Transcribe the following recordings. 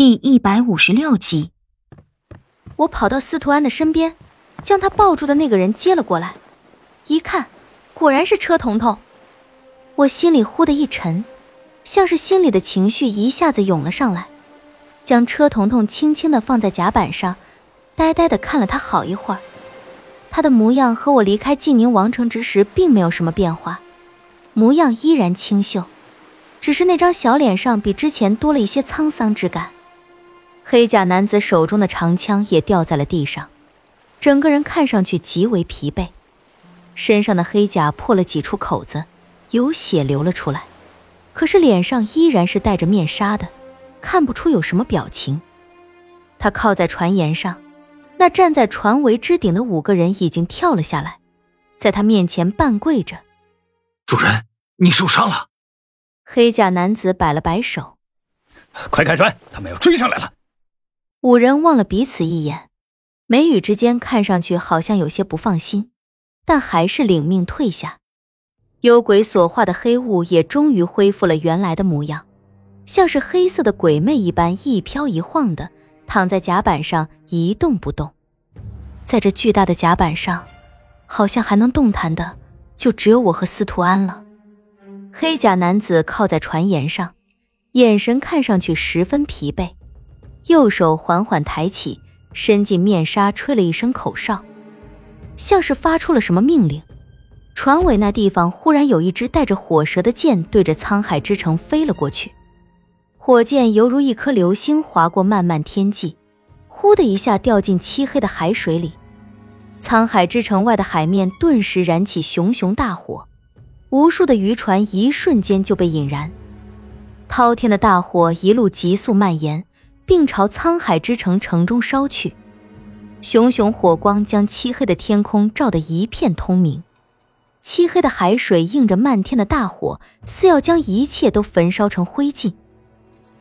第一百五十六集，我跑到司徒安的身边，将他抱住的那个人接了过来。一看，果然是车彤彤。我心里忽的一沉，像是心里的情绪一下子涌了上来，将车彤彤轻轻的放在甲板上，呆呆的看了他好一会儿。他的模样和我离开晋宁王城之时并没有什么变化，模样依然清秀，只是那张小脸上比之前多了一些沧桑之感。黑甲男子手中的长枪也掉在了地上，整个人看上去极为疲惫，身上的黑甲破了几处口子，有血流了出来，可是脸上依然是戴着面纱的，看不出有什么表情。他靠在船沿上，那站在船桅之顶的五个人已经跳了下来，在他面前半跪着：“主人，你受伤了。”黑甲男子摆了摆手：“快开船，他们要追上来了。”五人望了彼此一眼，眉宇之间看上去好像有些不放心，但还是领命退下。幽鬼所化的黑雾也终于恢复了原来的模样，像是黑色的鬼魅一般一飘一晃的躺在甲板上一动不动。在这巨大的甲板上，好像还能动弹的就只有我和司徒安了。黑甲男子靠在船沿上，眼神看上去十分疲惫。右手缓缓抬起，伸进面纱，吹了一声口哨，像是发出了什么命令。船尾那地方忽然有一支带着火舌的箭对着沧海之城飞了过去，火箭犹如一颗流星划过漫漫天际，呼的一下掉进漆黑的海水里。沧海之城外的海面顿时燃起熊熊大火，无数的渔船一瞬间就被引燃。滔天的大火一路急速蔓延。并朝沧海之城城中烧去，熊熊火光将漆黑的天空照得一片通明，漆黑的海水映着漫天的大火，似要将一切都焚烧成灰烬。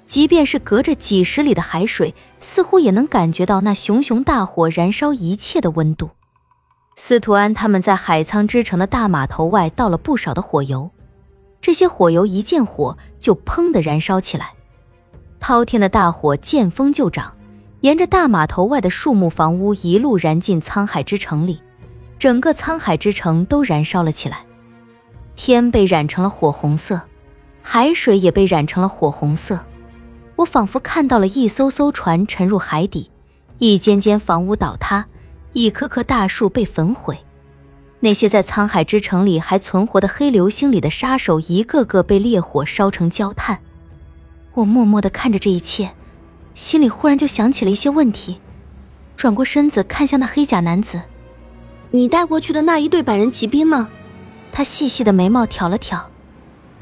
即便是隔着几十里的海水，似乎也能感觉到那熊熊大火燃烧一切的温度。司徒安他们在海沧之城的大码头外倒了不少的火油，这些火油一见火就砰的燃烧起来。滔天的大火见风就长，沿着大码头外的树木房屋一路燃进沧海之城里，整个沧海之城都燃烧了起来。天被染成了火红色，海水也被染成了火红色。我仿佛看到了一艘艘船沉入海底，一间间房屋倒塌，一棵棵大树被焚毁。那些在沧海之城里还存活的黑流星里的杀手，一个个被烈火烧成焦炭。我默默的看着这一切，心里忽然就想起了一些问题，转过身子看向那黑甲男子：“你带过去的那一队百人骑兵呢？”他细细的眉毛挑了挑，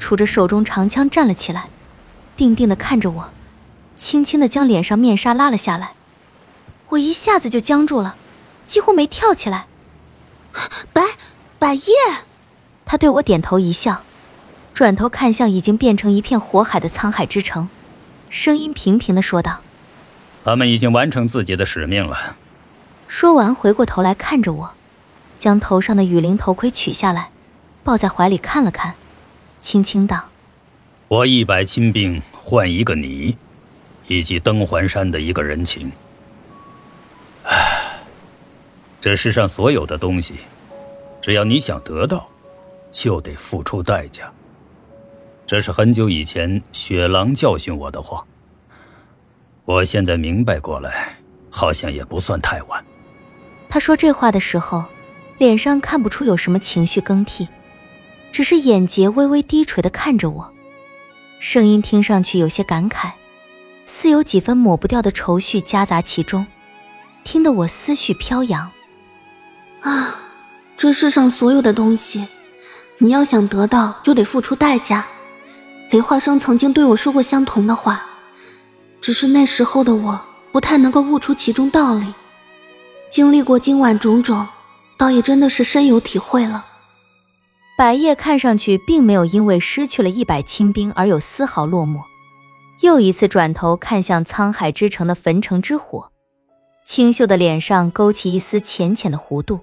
杵着手中长枪站了起来，定定的看着我，轻轻的将脸上面纱拉了下来。我一下子就僵住了，几乎没跳起来。白百叶，他对我点头一笑。转头看向已经变成一片火海的沧海之城，声音平平的说道：“他们已经完成自己的使命了。”说完，回过头来看着我，将头上的雨林头盔取下来，抱在怀里看了看，轻轻道：“我一百亲兵换一个你，以及登环山的一个人情。唉，这世上所有的东西，只要你想得到，就得付出代价。”这是很久以前雪狼教训我的话。我现在明白过来，好像也不算太晚。他说这话的时候，脸上看不出有什么情绪更替，只是眼睫微微低垂的看着我，声音听上去有些感慨，似有几分抹不掉的愁绪夹杂其中，听得我思绪飘扬。啊，这世上所有的东西，你要想得到，就得付出代价。雷化生曾经对我说过相同的话，只是那时候的我不太能够悟出其中道理。经历过今晚种种，倒也真的是深有体会了。百叶看上去并没有因为失去了一百亲兵而有丝毫落寞，又一次转头看向沧海之城的焚城之火，清秀的脸上勾起一丝浅浅的弧度，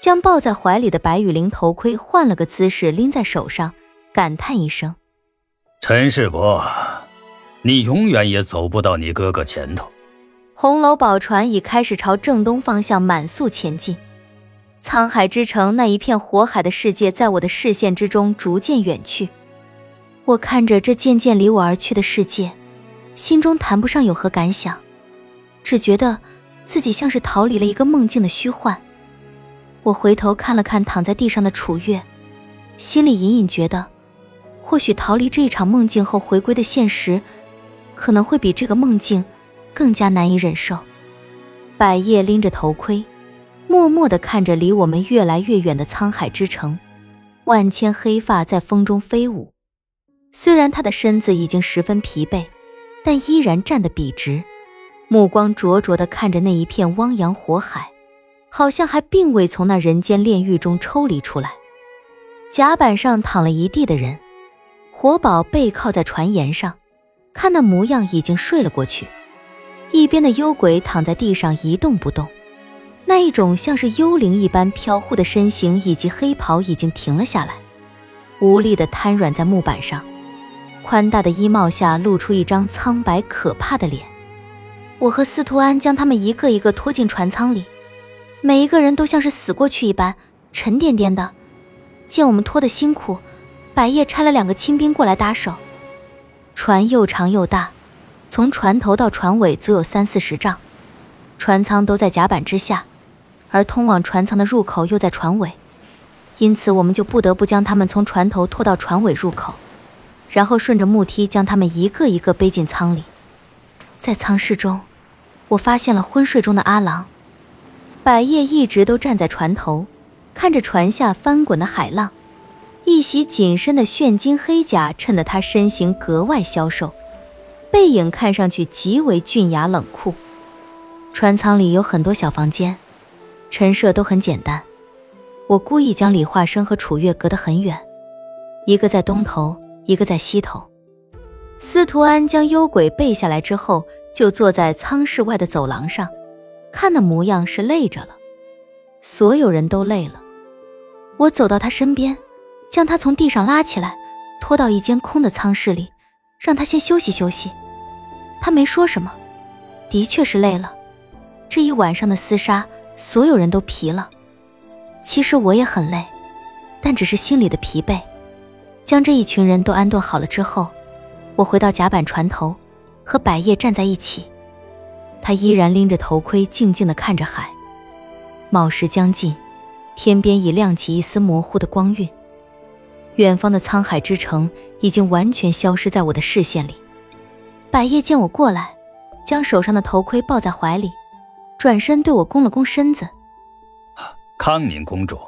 将抱在怀里的白羽翎头盔换了个姿势拎在手上，感叹一声。陈世伯，你永远也走不到你哥哥前头。红楼宝船已开始朝正东方向满速前进，沧海之城那一片火海的世界在我的视线之中逐渐远去。我看着这渐渐离我而去的世界，心中谈不上有何感想，只觉得自己像是逃离了一个梦境的虚幻。我回头看了看躺在地上的楚月，心里隐隐觉得，或许逃离这一场梦境后回归的现实。可能会比这个梦境更加难以忍受。百叶拎着头盔，默默地看着离我们越来越远的沧海之城，万千黑发在风中飞舞。虽然他的身子已经十分疲惫，但依然站得笔直，目光灼灼地看着那一片汪洋火海，好像还并未从那人间炼狱中抽离出来。甲板上躺了一地的人，活宝背靠在船沿上。看那模样，已经睡了过去。一边的幽鬼躺在地上一动不动，那一种像是幽灵一般飘忽的身形以及黑袍已经停了下来，无力地瘫软在木板上。宽大的衣帽下露出一张苍白可怕的脸。我和司徒安将他们一个一个拖进船舱里，每一个人都像是死过去一般，沉甸甸的。见我们拖得辛苦，百叶差了两个亲兵过来搭手。船又长又大，从船头到船尾足有三四十丈，船舱都在甲板之下，而通往船舱的入口又在船尾，因此我们就不得不将他们从船头拖到船尾入口，然后顺着木梯将他们一个一个背进舱里。在舱室中，我发现了昏睡中的阿郎，百叶一直都站在船头，看着船下翻滚的海浪。一袭紧身的炫金黑甲衬得他身形格外消瘦，背影看上去极为俊雅冷酷。船舱里有很多小房间，陈设都很简单。我故意将李化生和楚月隔得很远，一个在东头，一个在西头。司徒安将幽鬼背下来之后，就坐在舱室外的走廊上，看那模样是累着了。所有人都累了。我走到他身边。将他从地上拉起来，拖到一间空的舱室里，让他先休息休息。他没说什么，的确是累了。这一晚上的厮杀，所有人都疲了。其实我也很累，但只是心里的疲惫。将这一群人都安顿好了之后，我回到甲板船头，和百叶站在一起。他依然拎着头盔，静静地看着海。卯时将近，天边已亮起一丝模糊的光晕。远方的沧海之城已经完全消失在我的视线里。百叶见我过来，将手上的头盔抱在怀里，转身对我躬了躬身子：“康宁公主，